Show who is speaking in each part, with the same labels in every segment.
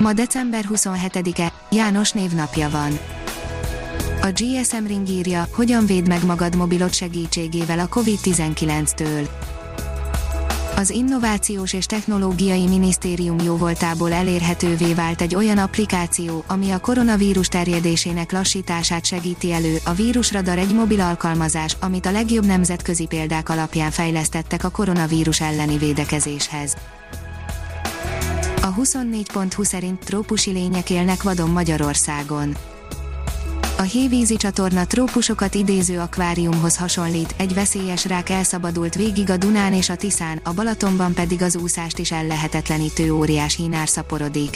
Speaker 1: Ma december 27-e, János névnapja van. A GSM Ring írja, hogyan véd meg magad mobilot segítségével a COVID-19-től. Az Innovációs és Technológiai Minisztérium jóvoltából elérhetővé vált egy olyan applikáció, ami a koronavírus terjedésének lassítását segíti elő. A vírusradar egy mobil alkalmazás, amit a legjobb nemzetközi példák alapján fejlesztettek a koronavírus elleni védekezéshez. A 24.20 szerint trópusi lények élnek vadon Magyarországon. A hévízi csatorna trópusokat idéző akváriumhoz hasonlít, egy veszélyes rák elszabadult végig a Dunán és a Tiszán, a Balatonban pedig az úszást is ellehetetlenítő óriás hínár szaporodik.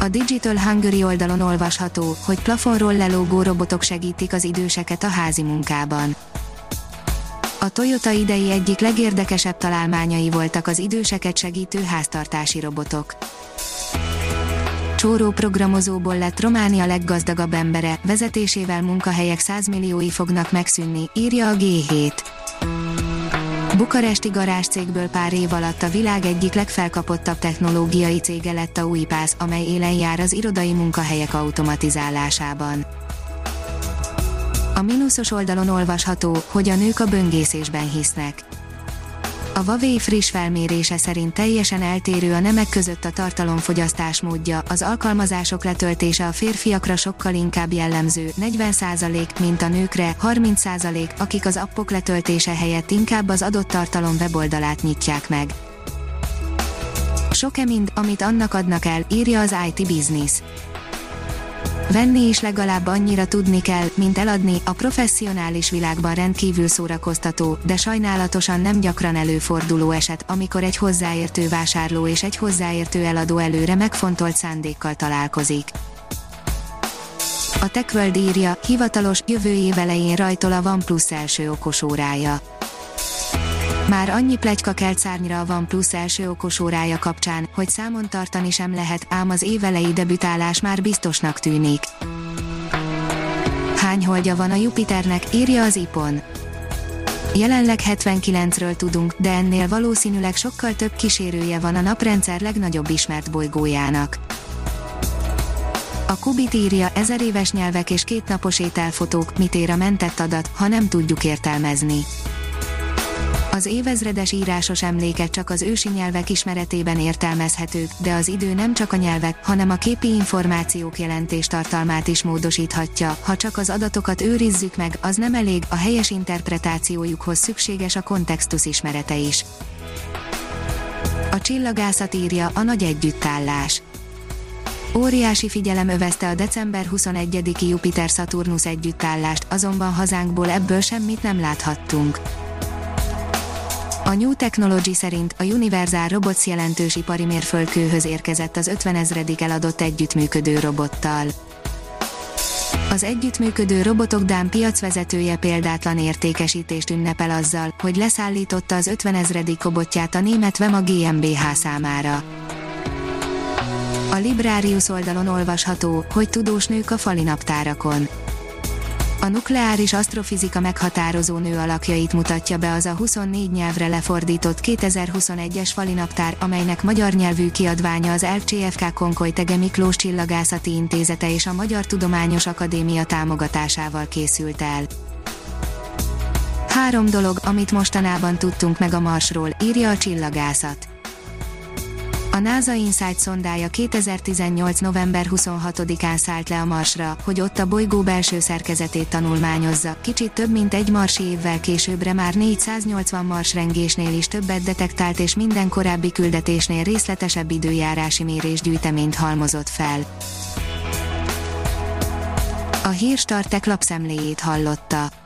Speaker 1: A Digital Hungary oldalon olvasható, hogy plafonról lelógó robotok segítik az időseket a házi munkában a Toyota idei egyik legérdekesebb találmányai voltak az időseket segítő háztartási robotok. Csóró programozóból lett Románia leggazdagabb embere, vezetésével munkahelyek 100 milliói fognak megszűnni, írja a G7. Bukaresti garázscégből pár év alatt a világ egyik legfelkapottabb technológiai cége lett a UiPath, amely élen jár az irodai munkahelyek automatizálásában. A mínuszos oldalon olvasható, hogy a nők a böngészésben hisznek. A Huawei friss felmérése szerint teljesen eltérő a nemek között a tartalomfogyasztás módja, az alkalmazások letöltése a férfiakra sokkal inkább jellemző, 40% mint a nőkre, 30% akik az appok letöltése helyett inkább az adott tartalom weboldalát nyitják meg. Sok-e mind, amit annak adnak el, írja az IT Business. Venni is legalább annyira tudni kell, mint eladni, a professzionális világban rendkívül szórakoztató, de sajnálatosan nem gyakran előforduló eset, amikor egy hozzáértő vásárló és egy hozzáértő eladó előre megfontolt szándékkal találkozik. A TechWorld írja, hivatalos, jövő év elején rajtol a OnePlus első okosórája. Már annyi plegyka kelt szárnyra a OnePlus első okosórája kapcsán, hogy számon tartani sem lehet, ám az évelei debütálás már biztosnak tűnik. Hány holdja van a Jupiternek, írja az IPON. Jelenleg 79-ről tudunk, de ennél valószínűleg sokkal több kísérője van a naprendszer legnagyobb ismert bolygójának. A Kubit írja ezer éves nyelvek és kétnapos ételfotók, mit ér a mentett adat, ha nem tudjuk értelmezni. Az évezredes írásos emlékek csak az ősi nyelvek ismeretében értelmezhetők, de az idő nem csak a nyelvek, hanem a képi információk jelentés tartalmát is módosíthatja. Ha csak az adatokat őrizzük meg, az nem elég, a helyes interpretációjukhoz szükséges a kontextus ismerete is. A csillagászat írja a nagy együttállás. Óriási figyelem övezte a december 21-i Jupiter-Saturnus együttállást, azonban hazánkból ebből semmit nem láthattunk. A New Technology szerint a Universal Robots jelentős ipari mérföldkőhöz érkezett az 50 ezredik eladott együttműködő robottal. Az együttműködő robotok Dán piacvezetője példátlan értékesítést ünnepel azzal, hogy leszállította az 50 ezredik robotját a német Vema GmbH számára. A Librarius oldalon olvasható, hogy tudós nők a falinaptárakon a nukleáris asztrofizika meghatározó nő alakjait mutatja be az a 24 nyelvre lefordított 2021-es falinaptár, amelynek magyar nyelvű kiadványa az LCFK Konkoly Tege Miklós Csillagászati Intézete és a Magyar Tudományos Akadémia támogatásával készült el. Három dolog, amit mostanában tudtunk meg a Marsról, írja a csillagászat. A NASA Insight szondája 2018. november 26-án szállt le a Marsra, hogy ott a bolygó belső szerkezetét tanulmányozza. Kicsit több mint egy marsi évvel későbbre már 480 marsrengésnél is többet detektált és minden korábbi küldetésnél részletesebb időjárási mérés gyűjteményt halmozott fel. A hírstartek lapszemléjét hallotta.